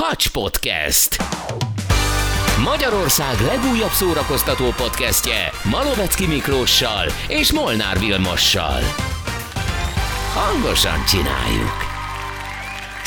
Hacs Podcast. Magyarország legújabb szórakoztató podcastje Malovecki Miklóssal és Molnár Vilmossal. Hangosan csináljuk!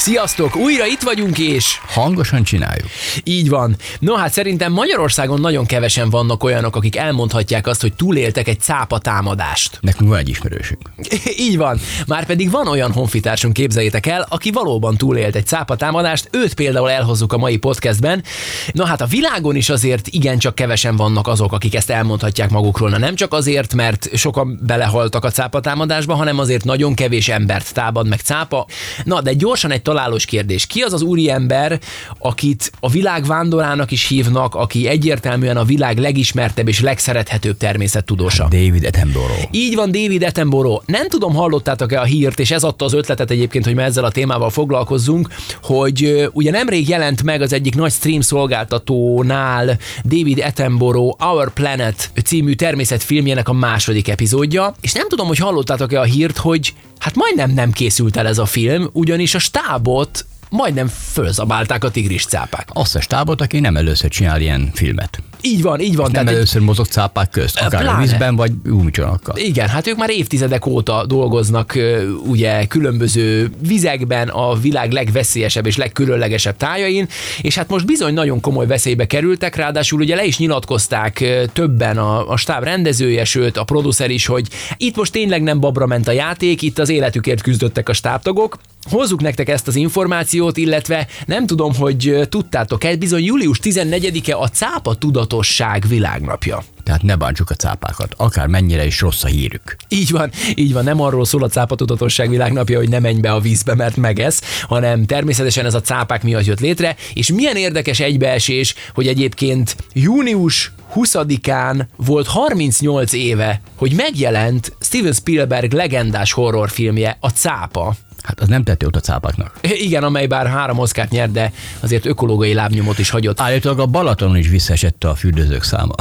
Sziasztok, újra itt vagyunk és... Hangosan csináljuk. Így van. No hát szerintem Magyarországon nagyon kevesen vannak olyanok, akik elmondhatják azt, hogy túléltek egy cápa támadást. Nekünk van egy ismerősünk. Így van. Már pedig van olyan honfitársunk, képzeljétek el, aki valóban túlélt egy cápa támadást, őt például elhozzuk a mai podcastben. No hát a világon is azért igencsak kevesen vannak azok, akik ezt elmondhatják magukról. Na nem csak azért, mert sokan belehaltak a cápa támadásba, hanem azért nagyon kevés embert támad meg cápa. Na de gyorsan egy találós kérdés. Ki az az úriember, akit a világ vándorának is hívnak, aki egyértelműen a világ legismertebb és legszerethetőbb természettudósa? David Attenborough. Így van, David Attenborough. Nem tudom, hallottátok-e a hírt, és ez adta az ötletet egyébként, hogy ma ezzel a témával foglalkozzunk, hogy ugye nemrég jelent meg az egyik nagy stream szolgáltatónál David Attenborough Our Planet című természetfilmjének a második epizódja, és nem tudom, hogy hallottátok-e a hírt, hogy hát majdnem nem készült el ez a film, ugyanis a stábot majdnem fölzabálták a tigris cápák. Azt a stábot, aki nem először csinál ilyen filmet. Így van, így van. Nem tehát egy- először mozog cápák közt, akár Pláne. a vízben, vagy gumicsónakkal. Igen, hát ők már évtizedek óta dolgoznak ugye különböző vizekben, a világ legveszélyesebb és legkülönlegesebb tájain, és hát most bizony nagyon komoly veszélybe kerültek, ráadásul ugye le is nyilatkozták többen a, a stáb rendezője, sőt a producer is, hogy itt most tényleg nem babra ment a játék, itt az életükért küzdöttek a stábtagok, Hozzuk nektek ezt az információt, illetve nem tudom, hogy tudtátok-e, bizony július 14-e a cápa tudatosság világnapja. Tehát ne bántsuk a cápákat, akár mennyire is rossz a hírük. Így van, így van, nem arról szól a cápatudatosság világnapja, hogy ne menj be a vízbe, mert megesz, hanem természetesen ez a cápák miatt jött létre, és milyen érdekes egybeesés, hogy egyébként június 20-án volt 38 éve, hogy megjelent Steven Spielberg legendás horrorfilmje, a Cápa. Hát az nem tett jót a cápáknak. Igen, amely bár három oszkárt nyert, de azért ökológiai lábnyomot is hagyott. Állítólag a Balatonon is visszaesett a fürdőzők száma.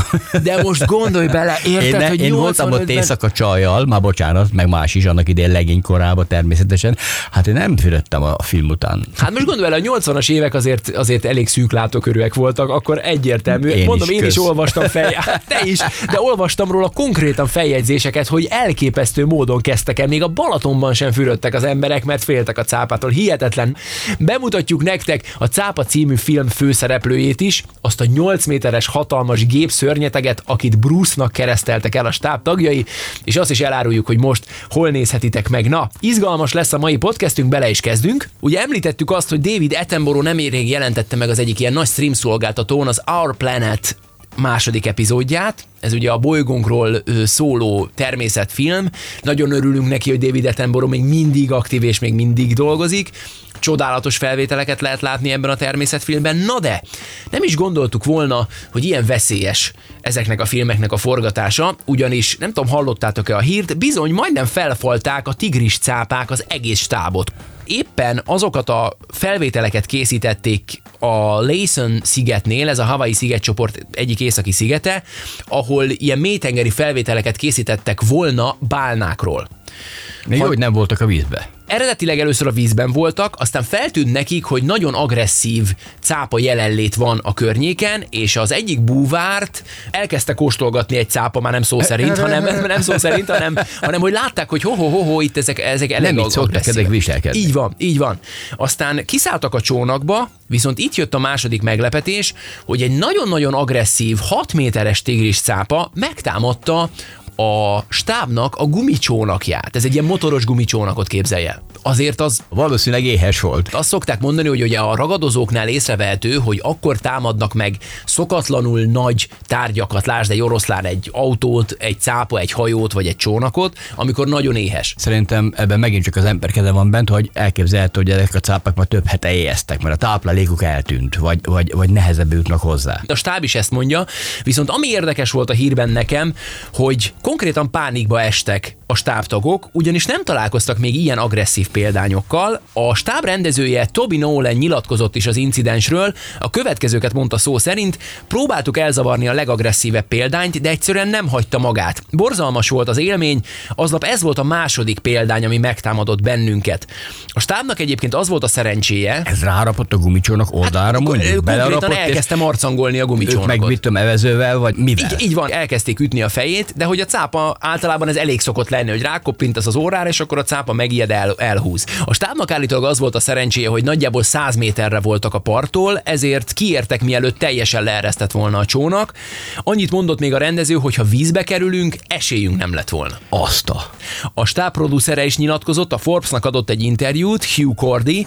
De most gondolj bele, érted, Én, ne, hogy én voltam ott 85-ben éjszaka csajjal, már bocsánat, meg más is, annak idején legény korában természetesen. Hát én nem fürödtem a film után. Hát most gondolj bele, a 80-as évek azért, azért elég szűk látókörűek voltak, akkor egyértelmű. Én Mondom, is, én is kösz. olvastam fel, hát te is, de olvastam róla konkrétan feljegyzéseket, hogy elképesztő módon kezdtek el. Még a Balatonban sem fürödtek az emberek, mert féltek a cápától. Hihetetlen. Bemutatjuk nektek a Cápa című film főszereplőjét is, azt a 8 méteres hatalmas gépszörnyeteget, akit Bruce-nak kereszteltek el a stáb tagjai, és azt is eláruljuk, hogy most hol nézhetitek meg. Na, izgalmas lesz a mai podcastünk, bele is kezdünk. Ugye említettük azt, hogy David Attenborough nem rég jelentette meg az egyik ilyen nagy stream szolgáltatón az Our Planet második epizódját. Ez ugye a bolygónkról szóló természetfilm. Nagyon örülünk neki, hogy David Attenborough még mindig aktív és még mindig dolgozik. Csodálatos felvételeket lehet látni ebben a természetfilmben. Na de, nem is gondoltuk volna, hogy ilyen veszélyes ezeknek a filmeknek a forgatása, ugyanis nem tudom, hallottátok-e a hírt, bizony majdnem felfalták a tigris cápák az egész stábot. Éppen azokat a felvételeket készítették a Layson szigetnél, ez a Hawaii szigetcsoport egyik északi szigete, ahol ilyen mélytengeri felvételeket készítettek volna bálnákról. Még jó, hogy nem voltak a vízbe. Eredetileg először a vízben voltak, aztán feltűnt nekik, hogy nagyon agresszív cápa jelenlét van a környéken, és az egyik búvárt elkezdte kóstolgatni egy cápa, már nem szó szerint, hanem nem szó szerint, hanem, hanem hogy látták, hogy ho-ho-ho, itt ezek, ezek elég Nem szoktak ezek viselkedni. Így van, így van. Aztán kiszálltak a csónakba, viszont itt jött a második meglepetés, hogy egy nagyon-nagyon agresszív, 6 méteres tigris cápa megtámadta a stábnak a gumicsónakját. Ez egy ilyen motoros gumicsónakot képzelj el. Azért az Valószínűleg éhes volt. azt szokták mondani, hogy ugye a ragadozóknál észrevehető, hogy akkor támadnak meg szokatlanul nagy tárgyakat, lásd egy oroszlán, egy autót, egy cápa, egy hajót vagy egy csónakot, amikor nagyon éhes. Szerintem ebben megint csak az ember keze van bent, hogy elképzelhető, hogy ezek a cápák már több hete éjeztek, mert a táplálékuk eltűnt, vagy, vagy, vagy nehezebb jutnak hozzá. A stáb is ezt mondja, viszont ami érdekes volt a hírben nekem, hogy konkrétan pánikba estek a stábtagok, ugyanis nem találkoztak még ilyen agresszív példányokkal. A stáb rendezője Toby Nolan nyilatkozott is az incidensről, a következőket mondta szó szerint, próbáltuk elzavarni a legagresszívebb példányt, de egyszerűen nem hagyta magát. Borzalmas volt az élmény, aznap ez volt a második példány, ami megtámadott bennünket. A stábnak egyébként az volt a szerencséje, Ez rárapott a gumicsónak oldalára, Hát, mondjuk? konkrétan elkezdte marcangolni a gumicsónakot. meg mit tudom, evezővel, vagy mivel? Így, így van, elkezdték ütni a fejét, de hogy a cápa általában ez elég szokott lenni, hogy rákoppintasz az órára, és akkor a cápa megijed el, elhúz. A stábnak állítólag az volt a szerencséje, hogy nagyjából 100 méterre voltak a parttól, ezért kiértek mielőtt teljesen leeresztett volna a csónak. Annyit mondott még a rendező, hogy ha vízbe kerülünk, esélyünk nem lett volna. Azt a... A stáb producere is nyilatkozott, a Forbesnak adott egy interjút, Hugh Cordy,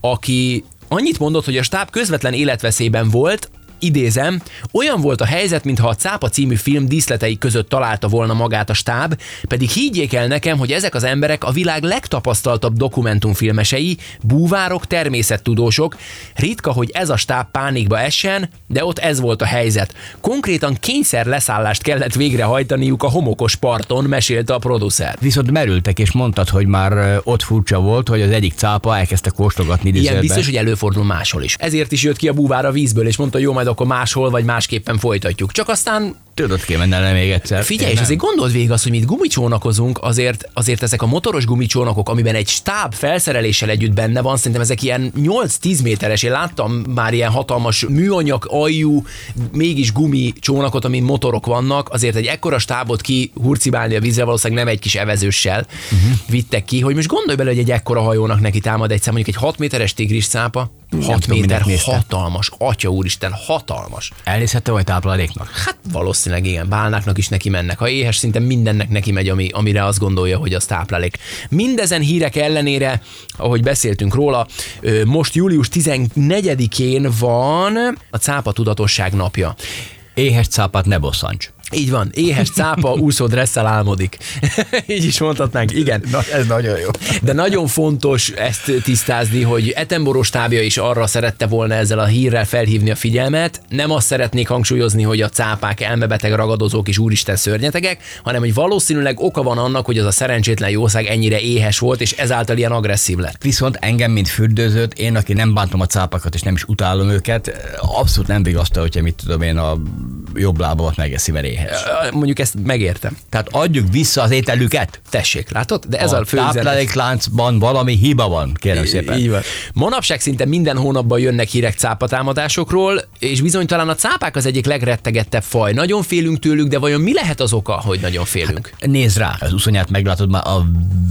aki annyit mondott, hogy a stáb közvetlen életveszélyben volt, idézem, olyan volt a helyzet, mintha a Cápa című film díszletei között találta volna magát a stáb, pedig higgyék el nekem, hogy ezek az emberek a világ legtapasztaltabb dokumentumfilmesei, búvárok, természettudósok. Ritka, hogy ez a stáb pánikba essen, de ott ez volt a helyzet. Konkrétan kényszer leszállást kellett végrehajtaniuk a homokos parton, mesélte a producer. Viszont merültek, és mondtad, hogy már ott furcsa volt, hogy az egyik cápa elkezdte kóstogatni Ilyen biztos, hogy előfordul máshol is. Ezért is jött ki a búvár a vízből, és mondta, jó, majd akkor máshol, vagy másképpen folytatjuk. Csak aztán Tudod, kéne menne még egyszer. Figyelj, és azért gondold végig azt, hogy mit gumicsónakozunk, azért, azért ezek a motoros gumicsónakok, amiben egy stáb felszereléssel együtt benne van, szerintem ezek ilyen 8-10 méteres. Én láttam már ilyen hatalmas műanyag aljú, mégis gumi csónakot, amin motorok vannak, azért egy ekkora stábot ki hurcibálni a vízre valószínűleg nem egy kis evezőssel uh-huh. vittek ki, hogy most gondolj bele, hogy egy ekkora hajónak neki támad egy szám, mondjuk egy 6 méteres tigris cápa, 6 tudom, méter, hatalmas, atya úristen, hatalmas. Elnézhette vagy tápláléknak? Hát valószínűleg igen, bálnáknak is neki mennek. Ha éhes, szinte mindennek neki megy, ami, amire azt gondolja, hogy az táplálék. Mindezen hírek ellenére, ahogy beszéltünk róla, most július 14-én van a cápa tudatosság napja. Éhes cápát ne bosszants. Így van, éhes cápa úszó dresszel álmodik. Így is mondhatnánk, igen. Na, ez nagyon jó. De nagyon fontos ezt tisztázni, hogy Etenboró stábja is arra szerette volna ezzel a hírrel felhívni a figyelmet. Nem azt szeretnék hangsúlyozni, hogy a cápák elmebeteg ragadozók és úristen szörnyetegek, hanem hogy valószínűleg oka van annak, hogy az a szerencsétlen jószág ennyire éhes volt, és ezáltal ilyen agresszív lett. Viszont engem, mint fürdőzőt, én, aki nem bántom a cápakat, és nem is utálom őket, abszolút nem vigasztal, hogyha mit tudom én, a jobb lábamat megeszi, mert Ö, Mondjuk ezt megértem. Tehát adjuk vissza az ételüket. Tessék, látod? De ez a, a fő táplálékláncban valami hiba van, kérem szépen. Így van. Manapság szinte minden hónapban jönnek hírek cápatámadásokról, és bizony talán a cápák az egyik legrettegettebb faj. Nagyon félünk tőlük, de vajon mi lehet az oka, hogy nagyon félünk? Nézd rá, az uszonyát meglátod már a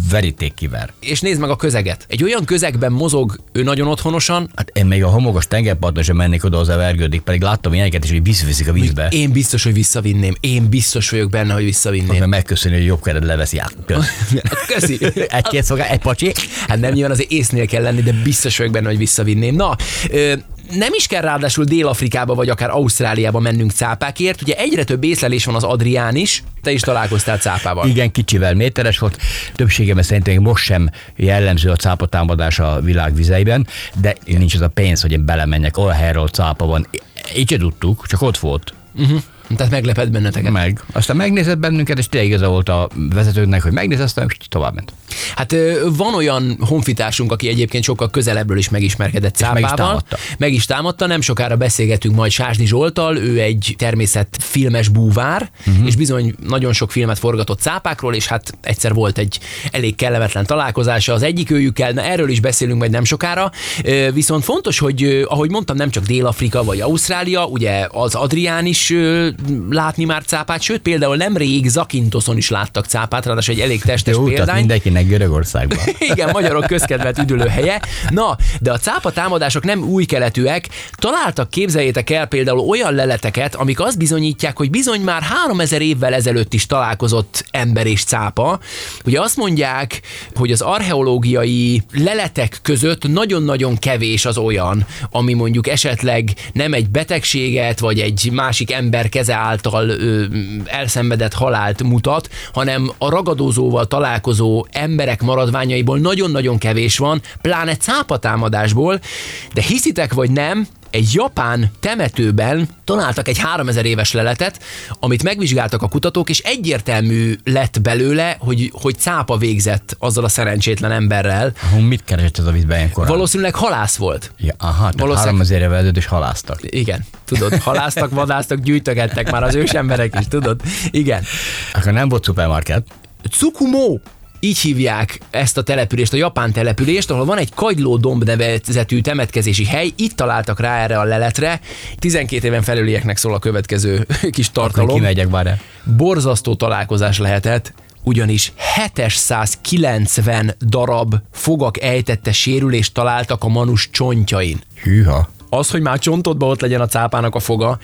veríték kiver. És nézd meg a közeget. Egy olyan közegben mozog ő nagyon otthonosan, Hát én még a homokos tengerparton sem mennék oda, az vergődik, pedig láttam ilyeneket is, hogy visszaviszik a vízbe. én biztos, hogy visszavinném. Én biztos vagyok benne, hogy visszavinném. Mert megköszönni, hogy jobb kered leveszi át. Köszi. Egy-két szolgál, egy pacsi. Hát nem nyilván azért észnél kell lenni, de biztos vagyok benne, hogy visszavinném. Na, ö, nem is kell ráadásul Dél-Afrikába vagy akár Ausztráliába mennünk cápákért. Ugye egyre több észlelés van az Adrián is. Te is találkoztál cápával. Igen, kicsivel méteres volt. Többségében szerintem még most sem jellemző a cápatámadás a világ vizeiben, de nincs az a pénz, hogy én belemenjek olyan helyre, ahol cápa van. Így se tudtuk, csak ott volt. Uh-huh. Tehát meglepett benneteket. Meg. Aztán megnézett bennünket, és tényleg igaza volt a vezetőnek, hogy megnézett, aztán tovább ment. Hát van olyan honfitársunk, aki egyébként sokkal közelebbről is megismerkedett meg is cápával. támadta. Meg is támadta, nem sokára beszélgetünk majd Sásdi Zsoltal, ő egy természetfilmes búvár, uh-huh. és bizony nagyon sok filmet forgatott cápákról, és hát egyszer volt egy elég kellemetlen találkozása az egyik őjükkel, na erről is beszélünk majd nem sokára. Viszont fontos, hogy ahogy mondtam, nem csak Dél-Afrika vagy Ausztrália, ugye az Adrián is látni már cápát, sőt például nemrég Zakintoszon is láttak cápát, ráadásul egy elég testes Jó példány. mindenkinek Görögországban. Igen, magyarok közkedvelt üdülőhelye. Na, de a cápa támadások nem új keletűek. Találtak, képzeljétek el például olyan leleteket, amik azt bizonyítják, hogy bizony már 3000 évvel ezelőtt is találkozott ember és cápa. Ugye azt mondják, hogy az archeológiai leletek között nagyon-nagyon kevés az olyan, ami mondjuk esetleg nem egy betegséget, vagy egy másik ember keze által ö, elszenvedett halált mutat, hanem a ragadozóval találkozó emberek maradványaiból nagyon-nagyon kevés van, pláne cápatámadásból, de hiszitek vagy nem, egy japán temetőben találtak egy 3000 éves leletet, amit megvizsgáltak a kutatók, és egyértelmű lett belőle, hogy, hogy cápa végzett azzal a szerencsétlen emberrel. Hú, mit keresett ez a vízben ilyenkor? Valószínűleg halász volt. Ja, aha, valószínűleg- három ezer évvel ezelőtt is haláztak. Igen, tudod, halásztak, vadásztak, gyűjtögettek már az ős emberek is, tudod? Igen. Akkor nem volt szupermarket. Tsukumo, így hívják ezt a települést, a japán települést, ahol van egy kagyló domb nevezetű temetkezési hely, itt találtak rá erre a leletre. 12 éven felülieknek szól a következő kis Akkor tartalom. kimegyek várjál. Borzasztó találkozás lehetett, ugyanis 790 darab fogak ejtette sérülést találtak a manus csontjain. Hűha. Az, hogy már csontodban ott legyen a cápának a foga,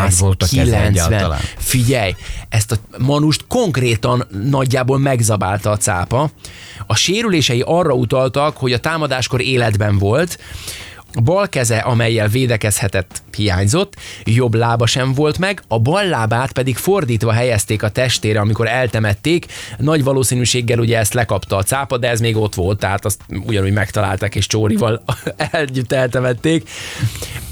Meg volt a keze 790. egyáltalán. Figyelj, ezt a manust konkrétan nagyjából megzabálta a cápa. A sérülései arra utaltak, hogy a támadáskor életben volt, a bal keze, amelyel védekezhetett, hiányzott, jobb lába sem volt meg, a bal lábát pedig fordítva helyezték a testére, amikor eltemették. Nagy valószínűséggel ugye ezt lekapta a cápa, de ez még ott volt, tehát azt ugyanúgy megtalálták és csórival együtt eltemették.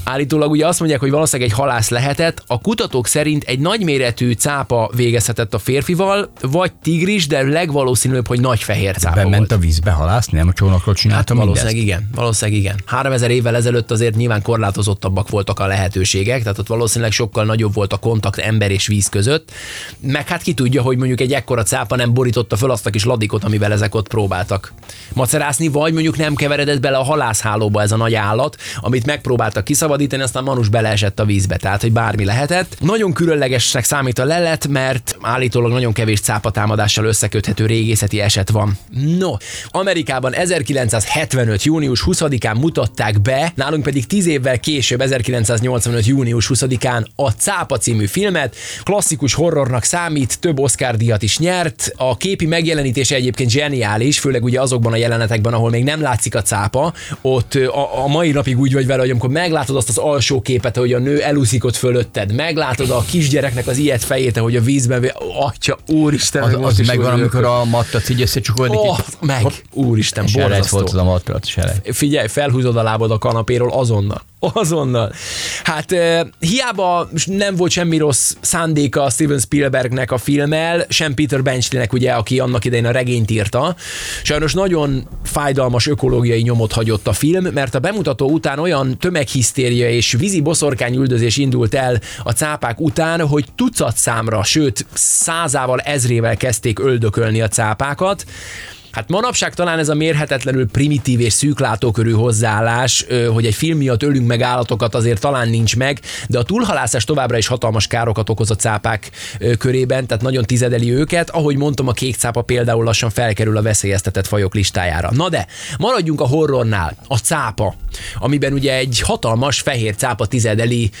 Állítólag ugye azt mondják, hogy valószínűleg egy halász lehetett, a kutatók szerint egy nagyméretű cápa végezhetett a férfival, vagy tigris, de legvalószínűbb, hogy nagy fehér cápa volt. Bement a vízbe halászni, nem a csónakról csinálta Hát mindezt. valószínűleg igen, valószínűleg igen. 3000 évvel ezelőtt azért nyilván korlátozottabbak voltak a lehetőségek, tehát ott valószínűleg sokkal nagyobb volt a kontakt ember és víz között. Meg hát ki tudja, hogy mondjuk egy ekkora cápa nem borította föl azt a kis ladikot, amivel ezek ott próbáltak macerászni, vagy mondjuk nem keveredett bele a halászhálóba ez a nagy állat, amit megpróbáltak kiszabadítani, aztán Manus beleesett a vízbe, tehát hogy bármi lehetett. Nagyon különlegesnek számít a lelet, mert állítólag nagyon kevés cápatámadással összeköthető régészeti eset van. No, Amerikában 1975. június 20-án mutatták be, nálunk pedig 10 évvel később, 1985. június 20-án a Cápa című filmet. Klasszikus horrornak számít, több Oscar díjat is nyert. A képi megjelenítése egyébként zseniális, főleg ugye azokban a jelenetekben, ahol még nem látszik a cápa. Ott a, a mai napig úgy vagy vele, hogy amikor meglátod azt az alsó képet, hogy a nő elúszik ott fölötted, meglátod a kisgyereknek az ilyet fejét, hogy a vízben, atya, úristen, Az, az megvan, amikor a matrac így összecsukódik. Oh, meg, úristen, borzasztó volt az a matrac, selejt. figyelj, felhúzod a lábad a kanapéról azonnal. Azonnal. Hát eh, hiába nem volt semmi rossz szándéka Steven Spielbergnek a filmmel, sem Peter Benchlinek, ugye, aki annak idején a regényt írta. Sajnos nagyon fájdalmas ökológiai nyomot hagyott a film, mert a bemutató után olyan tömeghisztéria és vízi boszorkány üldözés indult el a cápák után, hogy tucat számra, sőt százával, ezrével kezdték öldökölni a cápákat. Hát manapság talán ez a mérhetetlenül primitív és szűklátókörű hozzáállás, hogy egy film miatt ölünk meg állatokat, azért talán nincs meg, de a túlhalászás továbbra is hatalmas károkat okoz a cápák körében, tehát nagyon tizedeli őket. Ahogy mondtam, a kék cápa például lassan felkerül a veszélyeztetett fajok listájára. Na de, maradjunk a horrornál. A cápa, amiben ugye egy hatalmas fehér cápa tizedeli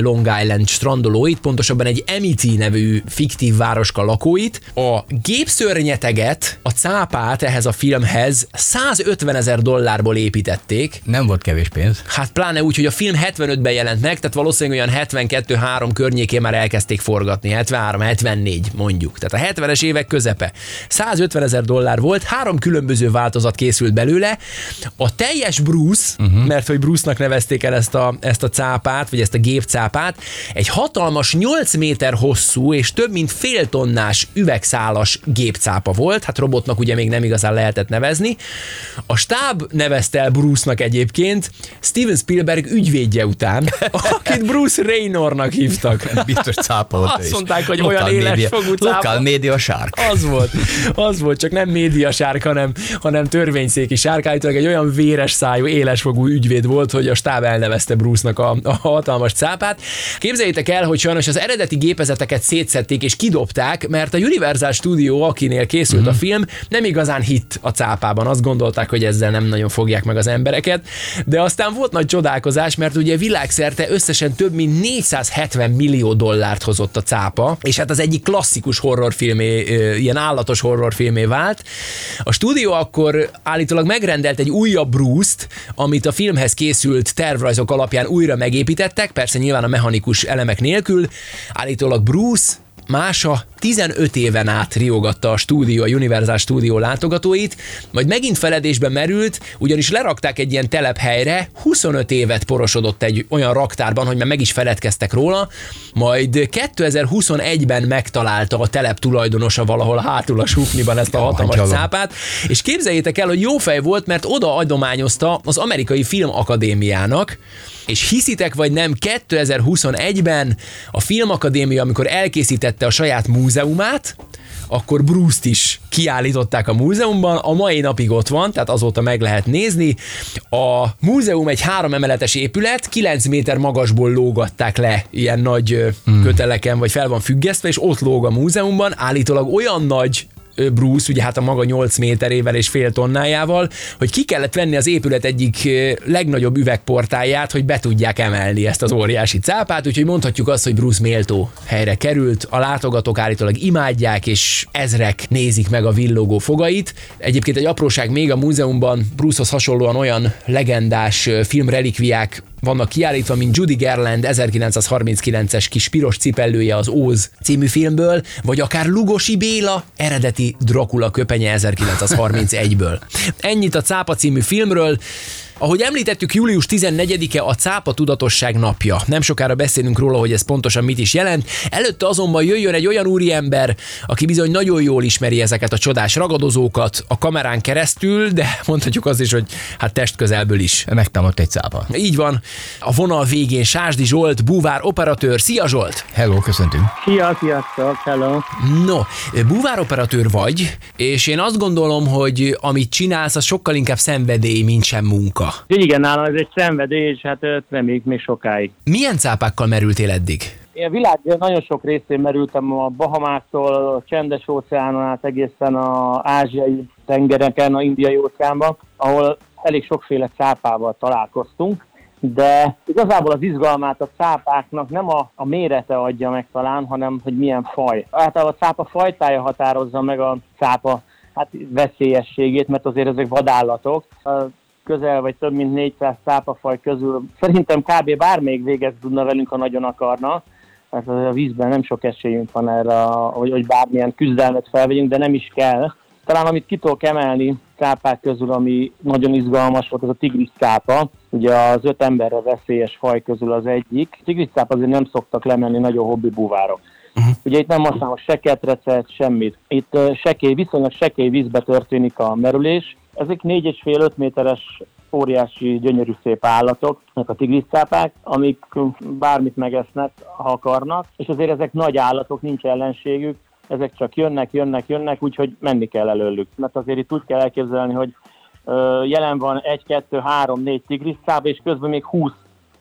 Long Island strandolóit, pontosabban egy Amity nevű fiktív városka lakóit. A gépszörnyeteget, a cápát ehhez a filmhez 150 ezer dollárból építették, Nem volt kevés pénz. Hát pláne úgy, hogy a film 75-ben jelent meg, tehát valószínűleg olyan 72-3 környékén már elkezdték forgatni, 73-74 mondjuk. Tehát a 70-es évek közepe. 150 ezer dollár volt, három különböző változat készült belőle. A teljes Bruce, uh-huh. mert hogy Bruce-nak nevezték el ezt a, ezt a cápát, vagy ezt a gépcápát, egy hatalmas 8 méter hosszú és több mint fél tonnás üvegszálas gépcápa volt, hát robotnak ugye még nem igazán lehetett nevezni. A stáb nevezte el Bruce-nak egyébként Steven Spielberg ügyvédje után, akit Bruce Raynornak hívtak. Biztos ő Azt mondták, hogy olyan éles fogú cápa. Local media shark. Az volt, az volt, csak nem média sárk, hanem, hanem törvényszéki sárk. Állítólag egy olyan véres szájú, élesfogú ügyvéd volt, hogy a stáb elnevezte Bruce-nak a, a hatalmas cápát. Képzeljétek el, hogy sajnos az eredeti gépezeteket szétszették és kidobták, mert a Universal Studio, akinél készült uh-huh. a film, nem igazán hit a cápában. Azt gondolták, hogy ezzel nem nagyon fogják meg az embereket, de aztán volt nagy csodálkozás, mert ugye világszerte összesen több mint 470 millió dollárt hozott a cápa, és hát az egyik klasszikus horrorfilmé, ilyen állatos horrorfilmé vált. A stúdió akkor állítólag megrendelt egy újabb Bruce-t, amit a filmhez készült tervrajzok alapján újra megépítettek, persze nyilván a mechanikus elemek nélkül. Állítólag Bruce Mása 15 éven át riogatta a stúdió, a Universal stúdió látogatóit, majd megint feledésbe merült, ugyanis lerakták egy ilyen telephelyre, 25 évet porosodott egy olyan raktárban, hogy már meg is feledkeztek róla, majd 2021-ben megtalálta a telep tulajdonosa valahol hátul a sufniban ezt a hatalmas Angyalom. cápát, és képzeljétek el, hogy jó fej volt, mert oda adományozta az amerikai filmakadémiának, és hiszitek vagy nem, 2021-ben a Filmakadémia, amikor elkészítette a saját múzeumát, akkor Bruce-t is kiállították a múzeumban, a mai napig ott van, tehát azóta meg lehet nézni. A múzeum egy három emeletes épület, 9 méter magasból lógatták le ilyen nagy ö, köteleken, vagy fel van függesztve, és ott lóg a múzeumban, állítólag olyan nagy Bruce, ugye hát a maga 8 méterével és fél tonnájával, hogy ki kellett venni az épület egyik legnagyobb üvegportáját, hogy be tudják emelni ezt az óriási cápát, úgyhogy mondhatjuk azt, hogy Bruce méltó helyre került, a látogatók állítólag imádják, és ezrek nézik meg a villogó fogait. Egyébként egy apróság még a múzeumban. Brucehoz hasonlóan olyan legendás filmrelikviák vannak kiállítva, mint Judy Garland 1939-es kis piros cipellője az Óz című filmből, vagy akár Lugosi Béla eredeti Dracula köpenye 1931-ből. Ennyit a Cápa című filmről. Ahogy említettük, július 14-e a Cápa Tudatosság napja. Nem sokára beszélünk róla, hogy ez pontosan mit is jelent. Előtte azonban jöjjön egy olyan úriember, aki bizony nagyon jól ismeri ezeket a csodás ragadozókat a kamerán keresztül, de mondhatjuk azt is, hogy hát testközelből is. Megtámadt egy cápa. Így van, a vonal végén Sásdi Zsolt, búvár operatőr. Szia Zsolt! Hello, köszöntünk. Szia, sziasztok, hello. No, búvár operatőr vagy, és én azt gondolom, hogy amit csinálsz, az sokkal inkább szenvedély, mint sem munka. Igen, nálam ez egy szenvedély, és hát reméljük még sokáig. Milyen cápákkal merültél eddig? Én a világ nagyon sok részén merültem a Bahamáktól, a csendes óceánon át egészen a ázsiai tengereken, a indiai óceánban, ahol elég sokféle cápával találkoztunk, de igazából az izgalmát a cápáknak nem a, a mérete adja meg talán, hanem hogy milyen faj. Általában a cápa fajtája határozza meg a cápa hát veszélyességét, mert azért ezek vadállatok. A közel vagy több mint 400 cápafaj közül szerintem kb. bármelyik végezni tudna velünk, ha nagyon akarna. Mert azért a vízben nem sok esélyünk van erre, hogy, hogy bármilyen küzdelmet felvegyünk, de nem is kell. Talán amit ki tudok emelni cápák közül, ami nagyon izgalmas volt, az a tigris cápa. Ugye az öt emberre veszélyes faj közül az egyik. Tigris cápa azért nem szoktak lemenni nagyon hobbi búvárok. Uh-huh. Ugye itt nem használom se ketrecet, semmit. Itt uh, sekély, viszonylag sekély vízbe történik a merülés. Ezek 4,5-5 méteres óriási, gyönyörű szép állatok, ezek a tigriszcápák, amik bármit megesznek, ha akarnak, és azért ezek nagy állatok, nincs ellenségük, ezek csak jönnek, jönnek, jönnek, úgyhogy menni kell előlük. Mert azért itt úgy kell elképzelni, hogy jelen van egy, kettő, három, négy tigriszcápa, és közben még 20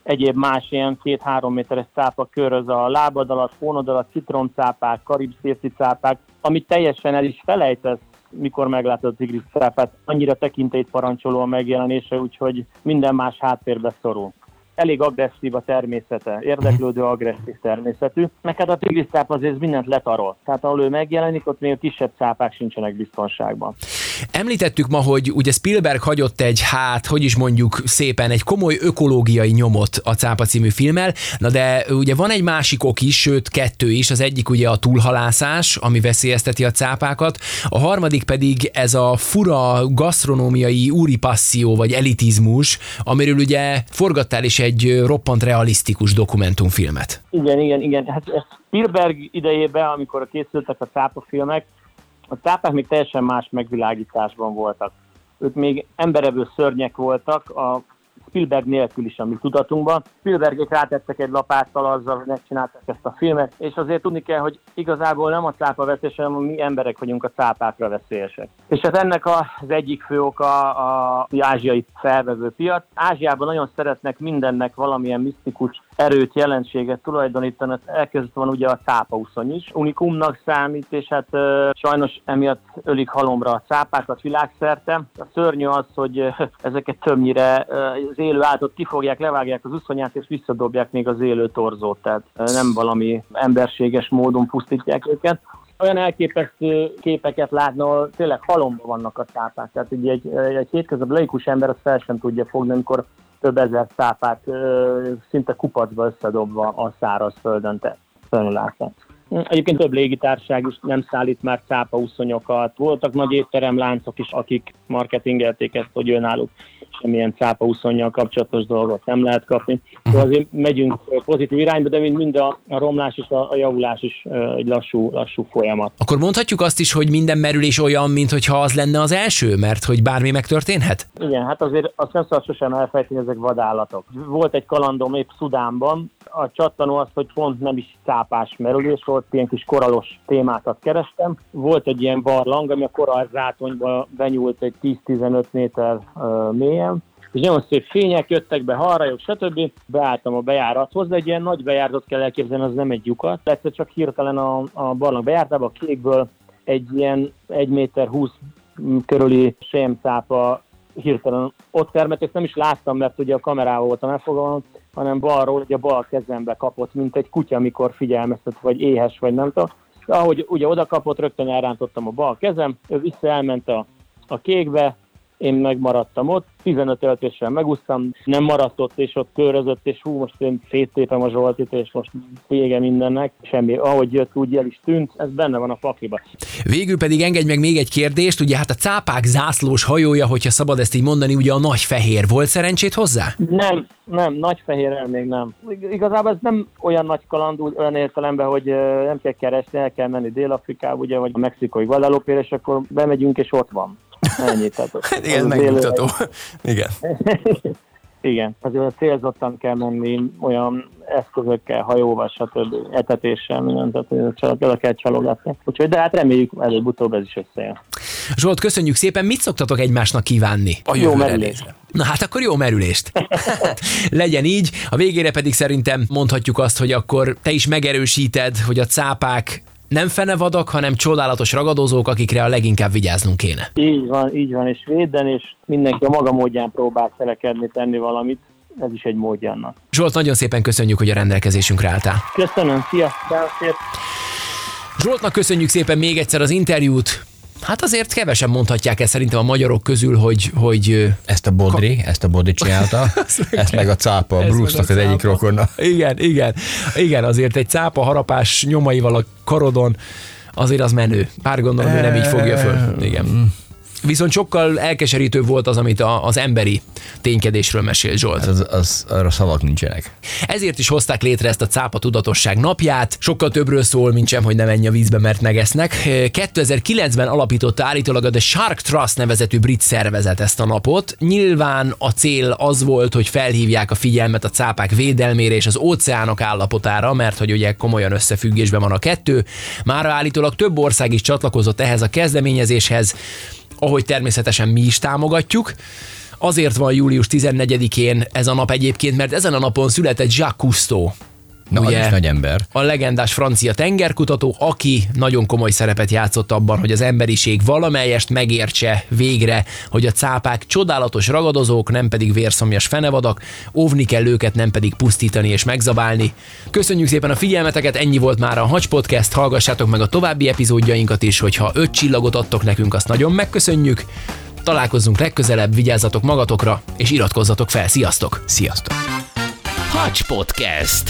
egyéb más ilyen két-három méteres cápa köröz a lábad alatt, fónod alatt, citromcápák, karib cápák, amit teljesen el is felejtesz, mikor meglátod a tigris cápát. Annyira tekintélyt parancsoló a megjelenése, úgyhogy minden más háttérbe szorul. Elég agresszív a természete, érdeklődő, agresszív természetű. Hát a tigris azért mindent letarol. Tehát ahol ő megjelenik, ott még a kisebb cápák sincsenek biztonságban. Említettük ma, hogy ugye Spielberg hagyott egy, hát, hogy is mondjuk szépen, egy komoly ökológiai nyomot a Cápa című filmmel, na de ugye van egy másik ok is, sőt kettő is, az egyik ugye a túlhalászás, ami veszélyezteti a cápákat, a harmadik pedig ez a fura gasztronómiai úri passzió, vagy elitizmus, amiről ugye forgattál is egy roppant realisztikus dokumentumfilmet. Igen, igen, igen. Hát Spielberg idejében, amikor készültek a cápa filmek, a cápák még teljesen más megvilágításban voltak. Ők még emberebből szörnyek voltak, a Spielberg nélkül is a mi tudatunkban. Spielbergek rátettek egy lapáttal azzal, hogy megcsináltak ezt a filmet, és azért tudni kell, hogy igazából nem a cápa veszélyes, hanem mi emberek vagyunk a cápákra veszélyesek. És hát ennek az egyik fő oka a ázsiai felvevő piac. Ázsiában nagyon szeretnek mindennek valamilyen misztikus erőt, jelenséget tulajdonítani. Elkezdett van ugye a cápauszony is. Unikumnak számít, és hát ö, sajnos emiatt ölik halomra a cápákat világszerte. A szörnyű az, hogy ö, ezeket többnyire ö, az élő állatot kifogják, levágják az uszonyát, és visszadobják még az élő torzót. Tehát nem valami emberséges módon pusztítják őket olyan elképesztő képeket látni, ahol tényleg halomba vannak a cápák. Tehát egy, egy, egy hétköznapi laikus ember azt fel sem tudja fogni, amikor több ezer cápát szinte kupacba összedobva a száraz földön te látják. Egyébként több légitárság is nem szállít már cápa uszonyokat. Voltak nagy étteremláncok is, akik marketingelték ezt, hogy önálluk semmilyen cápa uszonyjal kapcsolatos dolgot nem lehet kapni. Szóval azért megyünk pozitív irányba, de mind, a, a romlás és a, a javulás is egy lassú, lassú folyamat. Akkor mondhatjuk azt is, hogy minden merülés olyan, mintha az lenne az első, mert hogy bármi megtörténhet? Igen, hát azért azt nem szabad sosem elfelejteni, ezek vadállatok. Volt egy kalandom épp Szudánban, a csattanó az, hogy pont nem is cápás merülés volt, ilyen kis koralos témákat kerestem. Volt egy ilyen barlang, ami a koral zátonyba benyúlt egy 10-15 méter uh, mélyen, és nagyon szép fények jöttek be, halrajok, stb. Beálltam a bejárathoz, de egy ilyen nagy bejáratot kell elképzelni, az nem egy lyukat. Egyszer csak hirtelen a, a barlang bejártába, a kékből egy ilyen 1 méter 20 körüli sémcápa hirtelen ott termett, ezt nem is láttam, mert ugye a kamerával voltam elfogalmazva, hanem balról, ugye a bal kezembe kapott, mint egy kutya, amikor figyelmeztet, vagy éhes, vagy nem tudom. Ahogy ugye oda kapott, rögtön elrántottam a bal kezem, ő vissza elment a, a kékbe, én megmaradtam ott, 15 öltéssel megúsztam, nem maradt ott, és ott körözött, és hú, most én széttépem a Zsoltit, és most vége mindennek, semmi, ahogy jött, úgy el is tűnt, ez benne van a pakliba. Végül pedig engedj meg még egy kérdést, ugye hát a cápák zászlós hajója, hogyha szabad ezt így mondani, ugye a nagy fehér, volt szerencsét hozzá? Nem, nem, nagy fehér még nem. Igazából ez nem olyan nagy kaland, úgy, olyan értelemben, hogy nem kell keresni, el kell menni Dél-Afrikába, ugye, vagy a mexikai Guadalupe, és akkor bemegyünk, és ott van. Ennyi, tehát hát Igen, megmutató. Igen. Igen, azért célzottan kell menni olyan eszközökkel, hajóval, stb. etetéssel, mindent, tehát csak kell csalogatni. Úgyhogy, de hát reméljük előbb-utóbb ez is összejön. Zsolt, köszönjük szépen, mit szoktatok egymásnak kívánni? A jó merülést. Na hát akkor jó merülést. Legyen így, a végére pedig szerintem mondhatjuk azt, hogy akkor te is megerősíted, hogy a cápák nem fenevadak, hanem csodálatos ragadozók, akikre a leginkább vigyáznunk kéne. Így van, így van, és véden, és mindenki a maga módján próbál szelekedni, tenni valamit. Ez is egy módja annak. Zsolt, nagyon szépen köszönjük, hogy a rendelkezésünkre álltál. Köszönöm, szia, szia. Zsoltnak köszönjük szépen még egyszer az interjút. Hát azért kevesen mondhatják ezt szerintem a magyarok közül, hogy... hogy ezt a Bodri, ezt a Bodri csinálta, ezt meg a cápa, a Bruce-nak az egyik rokonna. Igen, igen, igen, azért egy cápa harapás nyomaival a karodon, azért az menő. Pár gondolom, hogy nem így fogja föl. Igen. Viszont sokkal elkeserítőbb volt az, amit a, az emberi ténykedésről mesél Zsolt. Az, az, arra szavak nincsenek. Ezért is hozták létre ezt a cápa tudatosság napját. Sokkal többről szól, mint sem, hogy ne menj a vízbe, mert megesznek. 2009-ben alapította állítólag a The Shark Trust nevezetű brit szervezet ezt a napot. Nyilván a cél az volt, hogy felhívják a figyelmet a cápák védelmére és az óceánok állapotára, mert hogy ugye komolyan összefüggésben van a kettő. Már állítólag több ország is csatlakozott ehhez a kezdeményezéshez ahogy természetesen mi is támogatjuk. Azért van július 14-én ez a nap egyébként, mert ezen a napon született Jacques Cousteau, Na, ugye, nagy ember. A legendás francia tengerkutató, aki nagyon komoly szerepet játszott abban, hogy az emberiség valamelyest megértse végre, hogy a cápák csodálatos ragadozók, nem pedig vérszomjas fenevadak, óvni kell őket, nem pedig pusztítani és megzabálni. Köszönjük szépen a figyelmeteket, ennyi volt már a Hacs Podcast, hallgassátok meg a további epizódjainkat is, hogyha öt csillagot adtok nekünk, azt nagyon megköszönjük. Találkozzunk legközelebb, vigyázzatok magatokra, és iratkozzatok fel. Sziasztok! Sziasztok! Hacs Podcast.